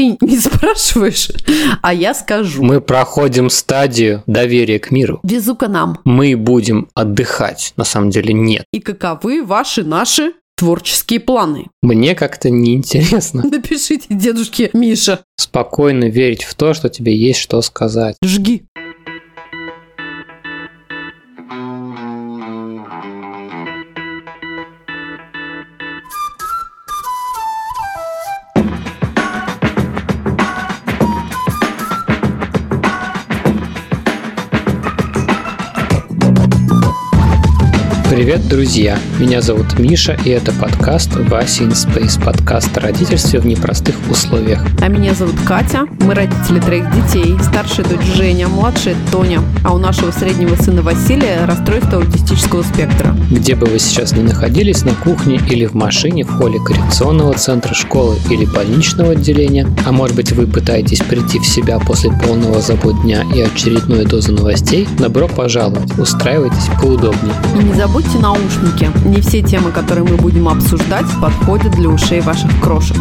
ты не спрашиваешь, а я скажу. Мы проходим стадию доверия к миру. Везу-ка нам. Мы будем отдыхать. На самом деле нет. И каковы ваши, наши творческие планы? Мне как-то неинтересно. Напишите дедушке Миша. Спокойно верить в то, что тебе есть что сказать. Жги. Привет, друзья! Меня зовут Миша, и это подкаст Вася in Space, подкаст о родительстве в непростых условиях. А меня зовут Катя. Мы родители троих детей. Старшая дочь Женя, младшая Тоня. А у нашего среднего сына Василия расстройство аутистического спектра. Где бы вы сейчас ни находились, на кухне или в машине, в холле коррекционного центра школы или больничного отделения, а может быть вы пытаетесь прийти в себя после полного забот дня и очередной дозы новостей, добро пожаловать, устраивайтесь поудобнее. И не забудьте наушники. Не все темы, которые мы будем обсуждать, подходят для ушей ваших крошек.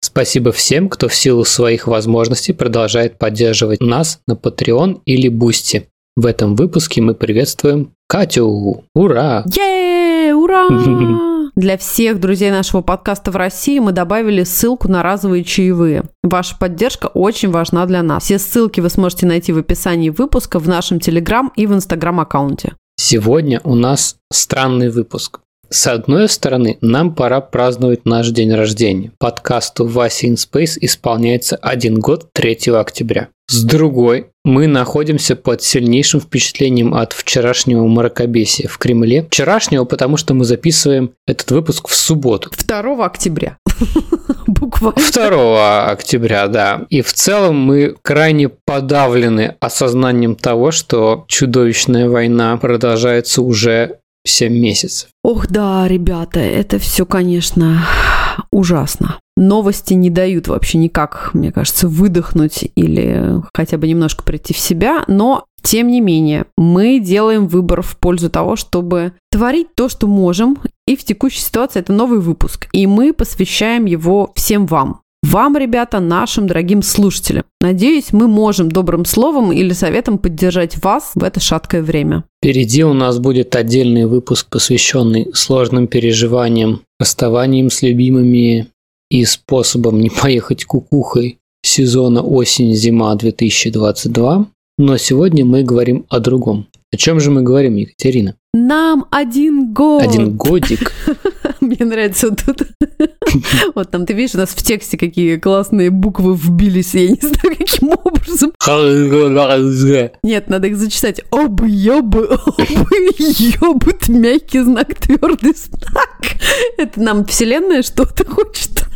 Спасибо всем, кто в силу своих возможностей продолжает поддерживать нас на Patreon или Бусти. В этом выпуске мы приветствуем Катю. Ура! Yeah, ура! Для всех друзей нашего подкаста в России мы добавили ссылку на разовые чаевые. Ваша поддержка очень важна для нас. Все ссылки вы сможете найти в описании выпуска в нашем Телеграм и в Инстаграм аккаунте. Сегодня у нас странный выпуск. С одной стороны, нам пора праздновать наш день рождения. Подкасту Вася in исполняется один год 3 октября. С другой, мы находимся под сильнейшим впечатлением от вчерашнего мракобесия в Кремле. Вчерашнего, потому что мы записываем этот выпуск в субботу. 2 октября. Буквально. 2 октября, да. И в целом мы крайне подавлены осознанием того, что чудовищная война продолжается уже 7 месяцев. Ох, да, ребята, это все, конечно, ужасно. Новости не дают вообще никак, мне кажется, выдохнуть или хотя бы немножко прийти в себя, но тем не менее, мы делаем выбор в пользу того, чтобы творить то, что можем, и в текущей ситуации это новый выпуск, и мы посвящаем его всем вам. Вам, ребята, нашим дорогим слушателям. Надеюсь, мы можем добрым словом или советом поддержать вас в это шаткое время. Впереди у нас будет отдельный выпуск, посвященный сложным переживаниям, расставаниям с любимыми и способом не поехать кукухой сезона осень-зима 2022. Но сегодня мы говорим о другом. О чем же мы говорим, Екатерина? Нам один год. Один годик. Мне нравится вот тут. Вот там, ты видишь, у нас в тексте какие классные буквы вбились, я не знаю, каким образом. Нет, надо их зачитать. Обы, ёбы, обы, ёбут, мягкий знак, твердый знак. Это нам вселенная что-то хочет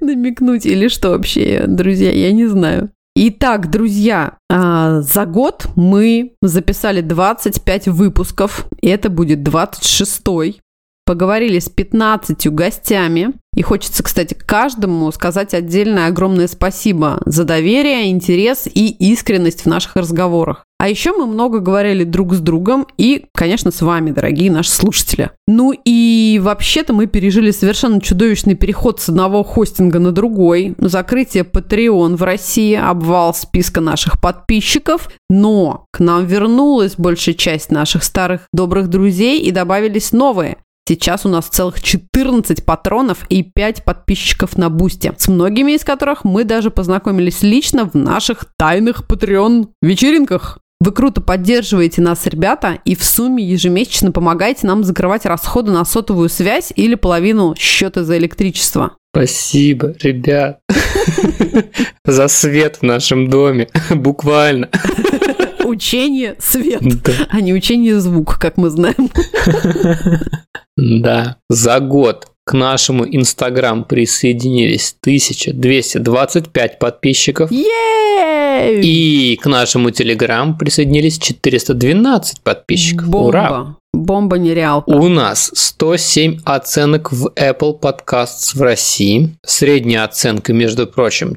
намекнуть или что вообще, друзья, я не знаю. Итак, друзья, а, за год мы записали 25 выпусков, и это будет 26-й. Поговорили с 15 гостями. И хочется, кстати, каждому сказать отдельное огромное спасибо за доверие, интерес и искренность в наших разговорах. А еще мы много говорили друг с другом и, конечно, с вами, дорогие наши слушатели. Ну и вообще-то мы пережили совершенно чудовищный переход с одного хостинга на другой, закрытие Patreon в России, обвал списка наших подписчиков, но к нам вернулась большая часть наших старых добрых друзей и добавились новые. Сейчас у нас целых 14 патронов и 5 подписчиков на Бусте, с многими из которых мы даже познакомились лично в наших тайных Patreon вечеринках. Вы круто поддерживаете нас, ребята, и в сумме ежемесячно помогаете нам закрывать расходы на сотовую связь или половину счета за электричество. Спасибо, ребят, за свет в нашем доме, буквально. Учение свет, а не учение звук, как мы знаем. Да, за год к нашему Инстаграм присоединились 1225 подписчиков. Ей! И к нашему Телеграм присоединились 412 подписчиков. Бомба. Ура! Бомба нереалка. У нас 107 оценок в Apple Podcasts в России. Средняя оценка, между прочим,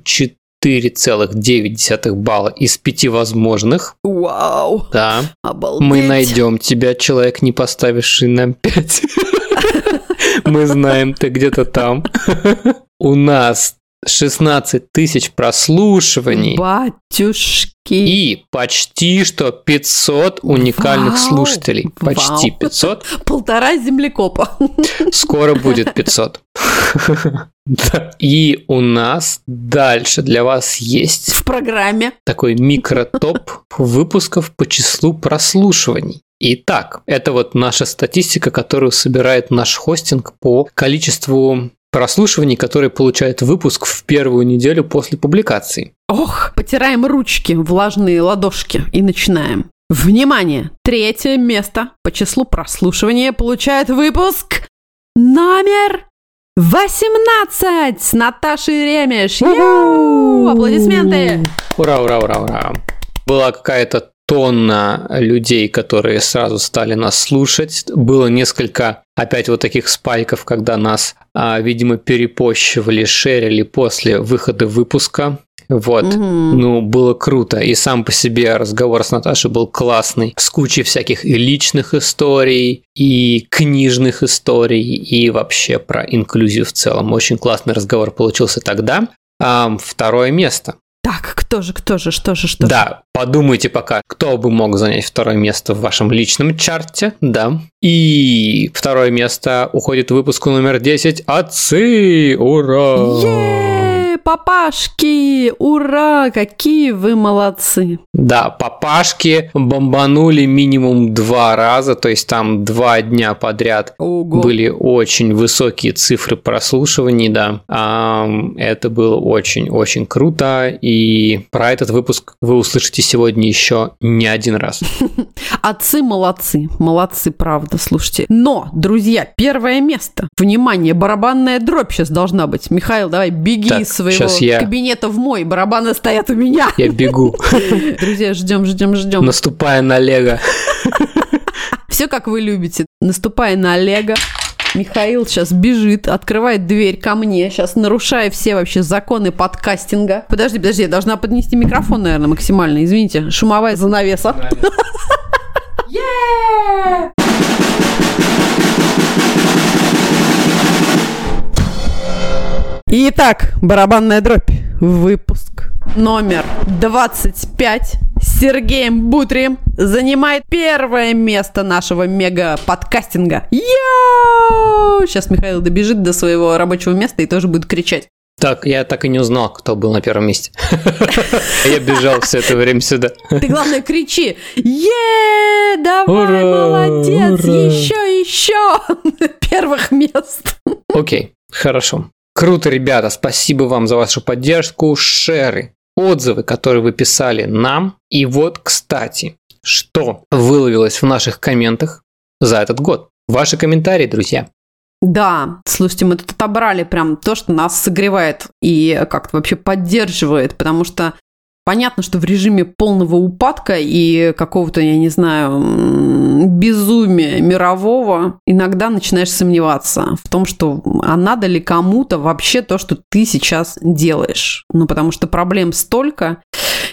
4,9 балла из 5 возможных. Вау! Да. Обалдеть. Мы найдем тебя, человек, не поставивший нам 5. Мы знаем, ты где-то там. У нас 16 тысяч прослушиваний. Батюшки. И почти что 500 уникальных Вау! слушателей. Почти Вау. 500. Полтора землекопа. Скоро будет 500. Да. И у нас дальше для вас есть В программе. такой микротоп выпусков по числу прослушиваний. Итак, это вот наша статистика, которую собирает наш хостинг по количеству прослушиваний, которые получает выпуск в первую неделю после публикации. Ох, потираем ручки, влажные ладошки и начинаем. Внимание! Третье место по числу прослушивания получает выпуск номер 18 с Наташей Ремеш. Йоу! Аплодисменты! Ура, ура, ура, ура. Была какая-то тонна людей, которые сразу стали нас слушать. Было несколько, опять вот таких спайков, когда нас, а, видимо, перепощивали, шерили после выхода выпуска. Вот. Мгм. Ну, было круто. И сам по себе разговор с Наташей был классный. С кучей всяких и личных историй, и книжных историй, и вообще про инклюзию в целом. Очень классный разговор получился тогда. Ам, второе место. Кто же, кто же, что же, что же? Да, подумайте пока, кто бы мог занять второе место в вашем личном чарте, да. И второе место уходит выпуску номер 10 «Отцы! Ура!» Е, папашки! Ура! Какие вы молодцы! Да, папашки бомбанули минимум два раза, то есть там два дня подряд Ого! были очень высокие цифры прослушиваний, да. Ам, Это было очень-очень круто, и про этот выпуск вы услышите сегодня еще не один раз. Отцы молодцы, молодцы, правда, слушайте. Но, друзья, первое место. Внимание, барабанная дробь сейчас должна быть. Михаил, давай беги Так, из своего щас я- кабинета в мой, барабаны стоят у меня. Я бегу, Друзья, ждем, ждем, ждем. наступая на Лего. Все как вы любите. Наступая на Олега. Михаил сейчас бежит, открывает дверь ко мне, сейчас нарушая все вообще законы подкастинга. Подожди, подожди, я должна поднести микрофон, наверное, максимально. Извините, шумовая занавеса. Итак, барабанная дробь. Выпуск номер 25 с Сергеем Бутрием занимает первое место нашего мега-подкастинга. Йоу! Сейчас Михаил добежит до своего рабочего места и тоже будет кричать. Так, я так и не узнал, кто был на первом месте. Я бежал все это время сюда. Ты, главное, кричи. Е, давай, молодец, еще, еще первых мест. Окей, хорошо. Круто, ребята, спасибо вам за вашу поддержку, шеры, отзывы, которые вы писали нам. И вот, кстати, что выловилось в наших комментах за этот год. Ваши комментарии, друзья. Да, слушайте, мы тут отобрали прям то, что нас согревает и как-то вообще поддерживает, потому что понятно, что в режиме полного упадка и какого-то, я не знаю, безумия мирового иногда начинаешь сомневаться в том, что а надо ли кому-то вообще то, что ты сейчас делаешь. Ну, потому что проблем столько,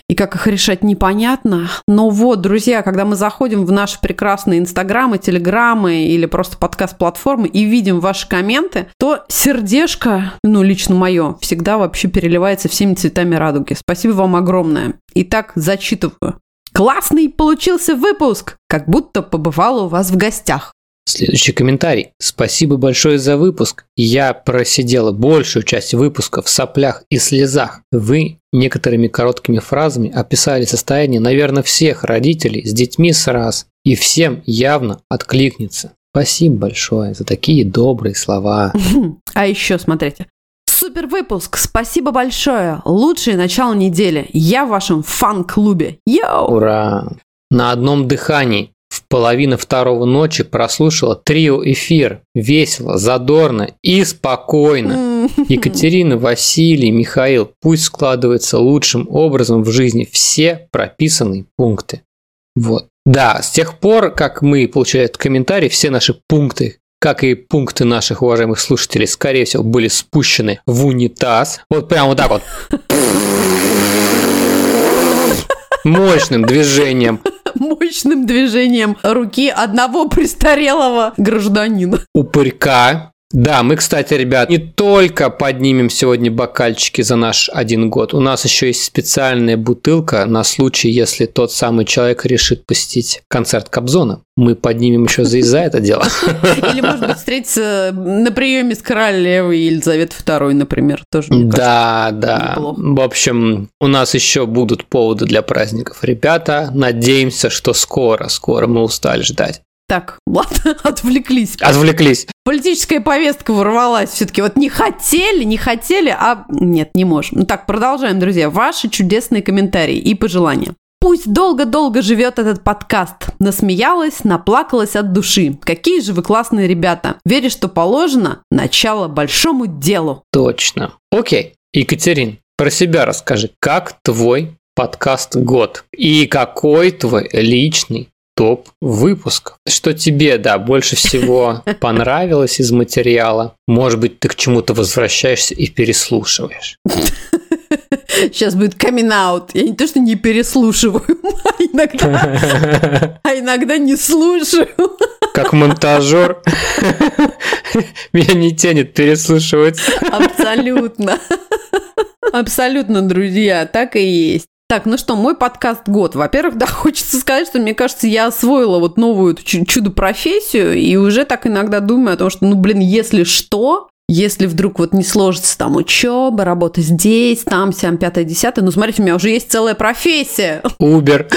и как их решать непонятно. Но вот, друзья, когда мы заходим в наши прекрасные инстаграмы, телеграммы или просто подкаст-платформы и видим ваши комменты, то сердечко, ну, лично мое, всегда вообще переливается всеми цветами радуги. Спасибо вам огромное. Итак, зачитываю. Классный получился выпуск, как будто побывала у вас в гостях. Следующий комментарий. Спасибо большое за выпуск. Я просидела большую часть выпуска в соплях и слезах. Вы некоторыми короткими фразами описали состояние, наверное, всех родителей с детьми с раз. И всем явно откликнется. Спасибо большое за такие добрые слова. А еще, смотрите. Супер выпуск! Спасибо большое! Лучшее начало недели. Я в вашем фан-клубе. Йоу! Ура! На одном дыхании в половину второго ночи прослушала трио эфир. Весело, задорно и спокойно. Екатерина, Василий, Михаил, пусть складывается лучшим образом в жизни все прописанные пункты. Вот. Да, с тех пор, как мы получили этот комментарий, все наши пункты как и пункты наших уважаемых слушателей, скорее всего, были спущены в унитаз. Вот прям вот так вот. Мощным движением. Мощным движением руки одного престарелого гражданина. Упырька, да, мы, кстати, ребят, не только поднимем сегодня бокальчики за наш один год. У нас еще есть специальная бутылка на случай, если тот самый человек решит посетить концерт Кобзона. Мы поднимем еще за, за это дело. Или, может быть, встретиться на приеме с королевой Елизаветы II, например, тоже. Да, да. В общем, у нас еще будут поводы для праздников, ребята. Надеемся, что скоро, скоро мы устали ждать. Так, ладно, отвлеклись. Отвлеклись. Политическая повестка ворвалась все-таки. Вот не хотели, не хотели, а нет, не можем. Ну так, продолжаем, друзья. Ваши чудесные комментарии и пожелания. Пусть долго-долго живет этот подкаст. Насмеялась, наплакалась от души. Какие же вы классные ребята. Веришь, что положено? Начало большому делу. Точно. Окей. Екатерин, про себя расскажи. Как твой подкаст год? И какой твой личный топ выпусков. Что тебе, да, больше всего понравилось из материала? Может быть, ты к чему-то возвращаешься и переслушиваешь? Сейчас будет камин -аут. Я не то, что не переслушиваю, а иногда, а иногда не слушаю. Как монтажер меня не тянет переслушивать. Абсолютно. Абсолютно, друзья, так и есть. Так, ну что, мой подкаст год. Во-первых, да, хочется сказать, что мне кажется, я освоила вот новую чудо-профессию и уже так иногда думаю о том, что, ну, блин, если что, если вдруг вот не сложится там учеба, работа здесь, там, сям, пятое, десятое, ну, смотрите, у меня уже есть целая профессия. Убер.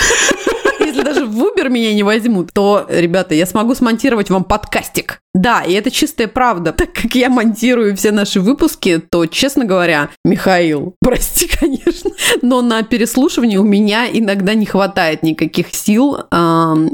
В Uber меня не возьмут, то, ребята, я смогу смонтировать вам подкастик. Да, и это чистая правда. Так как я монтирую все наши выпуски, то, честно говоря, Михаил, прости, конечно, но на переслушивание у меня иногда не хватает никаких сил.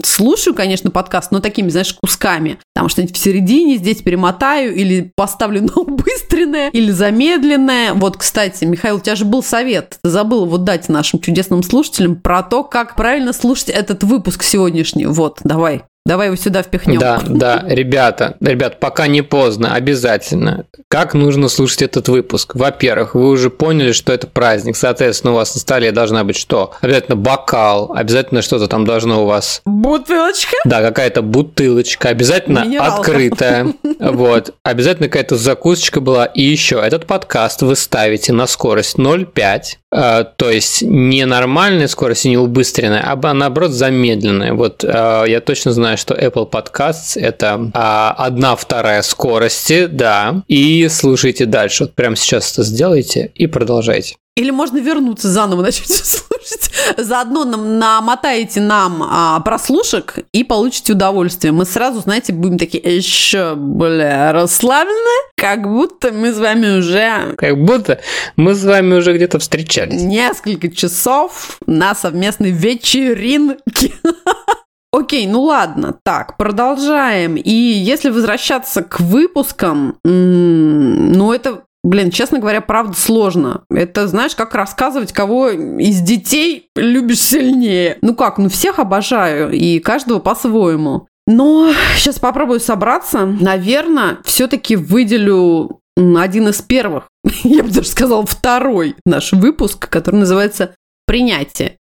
Слушаю, конечно, подкаст, но такими, знаешь, кусками. Там что-нибудь в середине здесь перемотаю или поставлю на убыстренное, или замедленное. Вот, кстати, Михаил, у тебя же был совет. Ты забыл вот дать нашим чудесным слушателям про то, как правильно слушать этот выпуск сегодняшний. Вот, давай. Давай его сюда впихнем. Да, да, ребята, ребят, пока не поздно, обязательно. Как нужно слушать этот выпуск? Во-первых, вы уже поняли, что это праздник, соответственно, у вас на столе должна быть что? Обязательно бокал, обязательно что-то там должно у вас. Бутылочка? Да, какая-то бутылочка, обязательно Минералка. открытая. Вот, обязательно какая-то закусочка была. И еще, этот подкаст вы ставите на скорость 0,5, э, то есть не нормальная скорость и не убыстренная, а наоборот замедленная. Вот э, я точно знаю, что Apple Podcasts это а, одна вторая скорости, да, и слушайте дальше. Вот прямо сейчас это сделайте и продолжайте. Или можно вернуться заново начать слушать. Заодно нам намотаете нам а, прослушек и получите удовольствие. Мы сразу, знаете, будем такие еще более расслаблены, как будто мы с вами уже... Как будто мы с вами уже где-то встречались. Несколько часов на совместной вечеринке. Окей, ну ладно, так, продолжаем. И если возвращаться к выпускам, ну это Блин, честно говоря, правда сложно. Это, знаешь, как рассказывать, кого из детей любишь сильнее. Ну как, ну всех обожаю, и каждого по-своему. Но сейчас попробую собраться. Наверное, все-таки выделю один из первых, я бы даже сказал, второй наш выпуск, который называется «Принятие».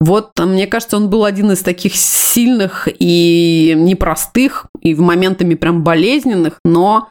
Вот, мне кажется, он был один из таких сильных и непростых, и в моментами прям болезненных, но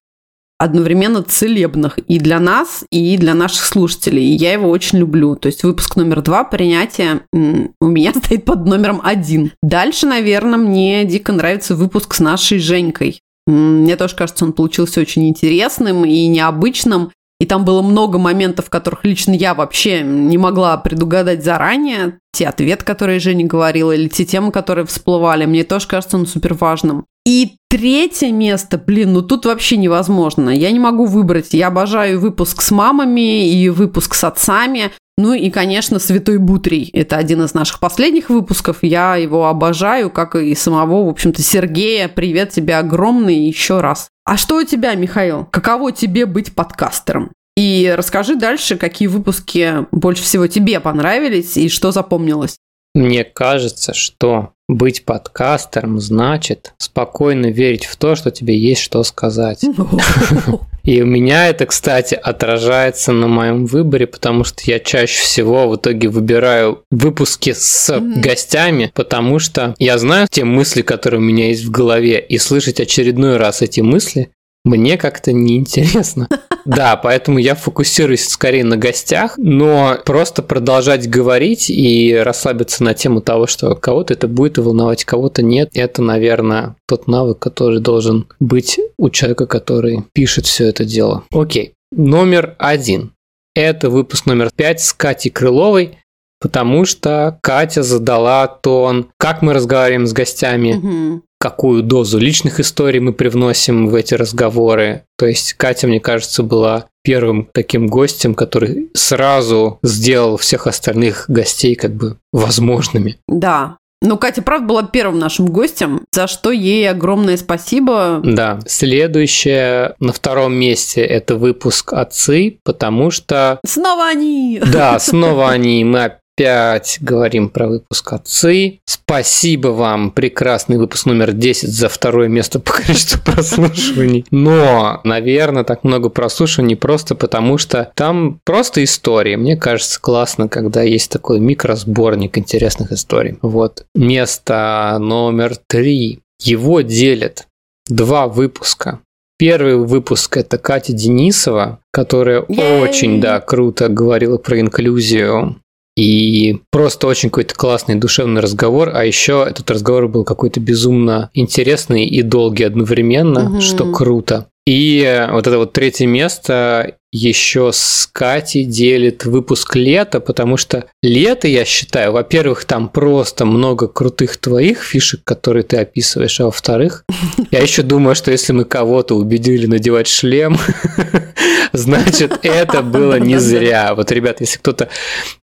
одновременно целебных и для нас, и для наших слушателей. И я его очень люблю. То есть выпуск номер два, принятие, у меня стоит под номером один. Дальше, наверное, мне дико нравится выпуск с нашей Женькой. Мне тоже кажется, он получился очень интересным и необычным. И там было много моментов, которых лично я вообще не могла предугадать заранее. Те ответы, которые Женя говорила, или те темы, которые всплывали. Мне тоже кажется он супер важным. И третье место, блин, ну тут вообще невозможно. Я не могу выбрать. Я обожаю выпуск с мамами и выпуск с отцами. Ну и, конечно, Святой Бутрий. Это один из наших последних выпусков. Я его обожаю, как и самого, в общем-то, Сергея. Привет тебе огромный еще раз. А что у тебя, Михаил? Каково тебе быть подкастером? И расскажи дальше, какие выпуски больше всего тебе понравились и что запомнилось. Мне кажется, что Быть подкастером значит спокойно верить в то, что тебе есть что сказать. И у меня это, кстати, отражается на моем выборе, потому что я чаще всего в итоге выбираю выпуски с mm-hmm. гостями, потому что я знаю те мысли, которые у меня есть в голове, и слышать очередной раз эти мысли мне как-то неинтересно. Да, поэтому я фокусируюсь скорее на гостях, но просто продолжать говорить и расслабиться на тему того, что кого-то это будет волновать, кого-то нет, это, наверное, тот навык, который должен быть у человека, который пишет все это дело. Окей, номер один. Это выпуск номер пять с Катей Крыловой, потому что Катя задала тон, как мы разговариваем с гостями, угу какую дозу личных историй мы привносим в эти разговоры. То есть Катя, мне кажется, была первым таким гостем, который сразу сделал всех остальных гостей как бы возможными. Да, ну, Катя, правда, была первым нашим гостем, за что ей огромное спасибо. Да. Следующее на втором месте это выпуск «Отцы», потому что... Снова они! Да, снова они. Мы опять говорим про выпуск «Отцы». Спасибо вам, прекрасный выпуск номер 10 за второе место по количеству прослушиваний. Но, наверное, так много прослушиваний просто потому, что там просто истории. Мне кажется, классно, когда есть такой микросборник интересных историй. Вот. Место номер три. Его делят два выпуска. Первый выпуск это Катя Денисова, которая Yay! очень, да, круто говорила про инклюзию и просто очень какой-то классный душевный разговор, а еще этот разговор был какой-то безумно интересный и долгий одновременно, угу. что круто. И вот это вот третье место еще с Катей делит выпуск лета, потому что лето, я считаю, во-первых, там просто много крутых твоих фишек, которые ты описываешь, а во-вторых, я еще думаю, что если мы кого-то убедили надевать шлем, значит, это было не зря. Вот, ребят, если кто-то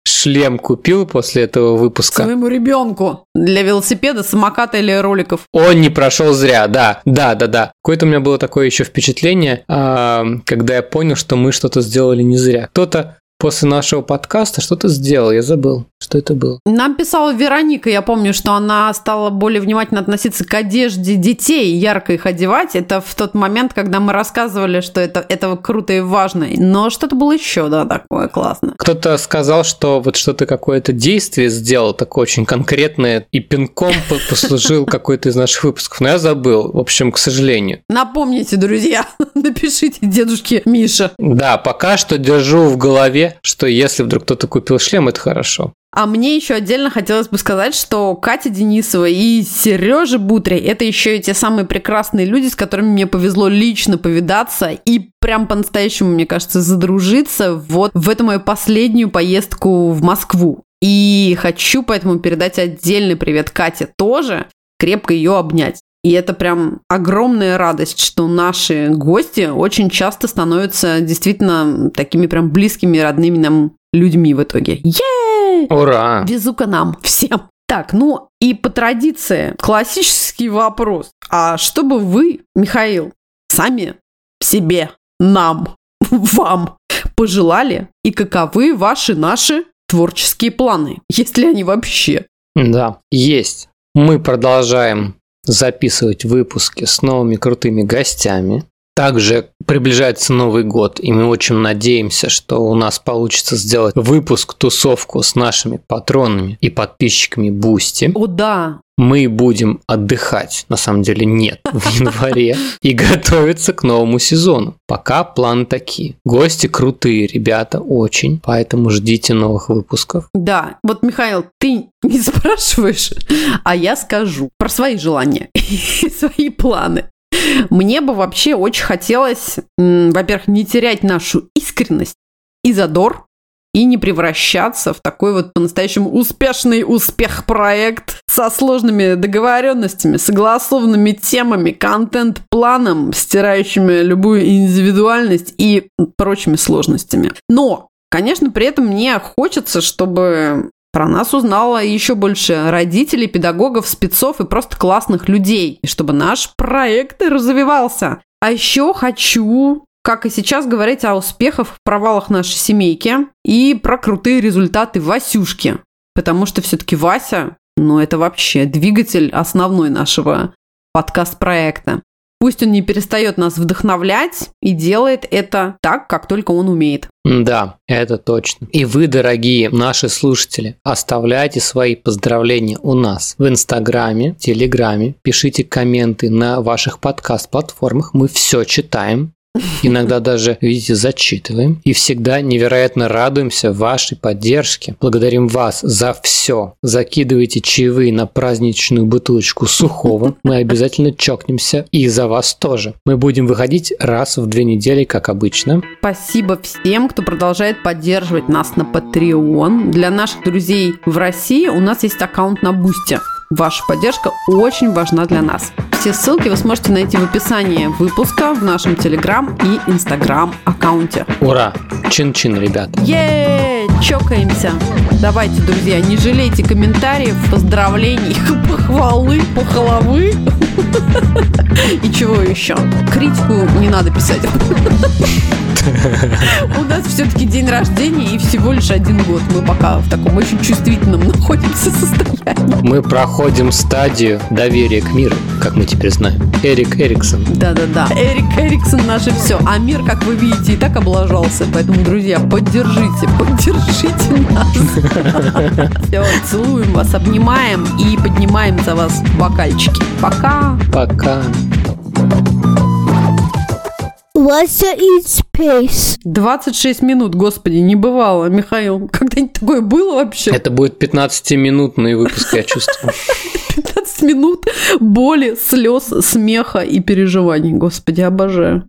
шлем купил после этого выпуска. Своему ребенку для велосипеда, самоката или роликов. Он не прошел зря, да, да, да, да. Какое-то у меня было такое еще впечатление, а, когда я понял, что мы что-то сделали не зря. Кто-то после нашего подкаста что-то сделал, я забыл, что это было. Нам писала Вероника, я помню, что она стала более внимательно относиться к одежде детей, ярко их одевать. Это в тот момент, когда мы рассказывали, что это, это круто и важно. Но что-то было еще, да, такое классно. Кто-то сказал, что вот что-то какое-то действие сделал, такое очень конкретное, и пинком послужил какой-то из наших выпусков. Но я забыл, в общем, к сожалению. Напомните, друзья, напишите дедушке Миша. Да, пока что держу в голове что если вдруг кто-то купил шлем, это хорошо. А мне еще отдельно хотелось бы сказать, что Катя Денисова и Сережа Бутрей – это еще и те самые прекрасные люди, с которыми мне повезло лично повидаться и прям по-настоящему, мне кажется, задружиться вот в эту мою последнюю поездку в Москву. И хочу поэтому передать отдельный привет Кате тоже, крепко ее обнять. И это прям огромная радость, что наши гости очень часто становятся действительно такими прям близкими, родными нам людьми в итоге. Е! Ура! Везука нам всем! Так, ну и по традиции классический вопрос. А что бы вы, Михаил, сами себе, нам, вам пожелали и каковы ваши наши творческие планы, есть ли они вообще? Да, есть. Мы продолжаем записывать выпуски с новыми крутыми гостями. Также приближается Новый год, и мы очень надеемся, что у нас получится сделать выпуск-тусовку с нашими патронами и подписчиками Бусти. О, да! Мы будем отдыхать, на самом деле нет, в январе, и готовиться к новому сезону. Пока планы такие. Гости крутые, ребята, очень, поэтому ждите новых выпусков. Да, вот, Михаил, ты не спрашиваешь, а я скажу про свои желания и свои планы. Мне бы вообще очень хотелось, во-первых, не терять нашу искренность и задор, и не превращаться в такой вот по-настоящему успешный успех-проект со сложными договоренностями, согласованными темами, контент-планом, стирающими любую индивидуальность и прочими сложностями. Но Конечно, при этом мне хочется, чтобы про нас узнало еще больше родителей, педагогов, спецов и просто классных людей, чтобы наш проект развивался. А еще хочу как и сейчас, говорить о успехах, провалах нашей семейки и про крутые результаты Васюшки. Потому что все-таки Вася ну это вообще двигатель основной нашего подкаст-проекта. Пусть он не перестает нас вдохновлять и делает это так, как только он умеет. Да, это точно. И вы, дорогие наши слушатели, оставляйте свои поздравления у нас в Инстаграме, Телеграме, пишите комменты на ваших подкаст-платформах, мы все читаем, Иногда даже, видите, зачитываем. И всегда невероятно радуемся вашей поддержке. Благодарим вас за все. Закидывайте чаевые на праздничную бутылочку сухого. Мы обязательно чокнемся. И за вас тоже. Мы будем выходить раз в две недели, как обычно. Спасибо всем, кто продолжает поддерживать нас на Patreon. Для наших друзей в России у нас есть аккаунт на Бусте. Ваша поддержка очень важна для нас. Все ссылки вы сможете найти в описании выпуска в нашем Телеграм и Инстаграм аккаунте. Ура! Чин-чин, ребят! Е, чокаемся! Давайте, друзья, не жалейте комментариев, поздравлений, похвалы, похвалы и чего еще. Критику не надо писать. У нас все-таки день рождения и всего лишь один год. Мы пока в таком очень чувствительном находимся состоянии. Мы проходим стадию доверия к миру, как мы теперь знаем. Эрик Эриксон. Да-да-да. Эрик Эриксон наше все. А мир, как вы видите, и так облажался. Поэтому, друзья, поддержите, поддержите нас. Все, целуем вас, обнимаем и поднимаем за вас бокальчики. Пока. Пока. Russia in space. 26 минут, господи, не бывало, Михаил. Когда-нибудь такое было вообще? Это будет 15-минутный выпуск, я чувствую. 15 минут боли, слез, смеха и переживаний. Господи, обожаю.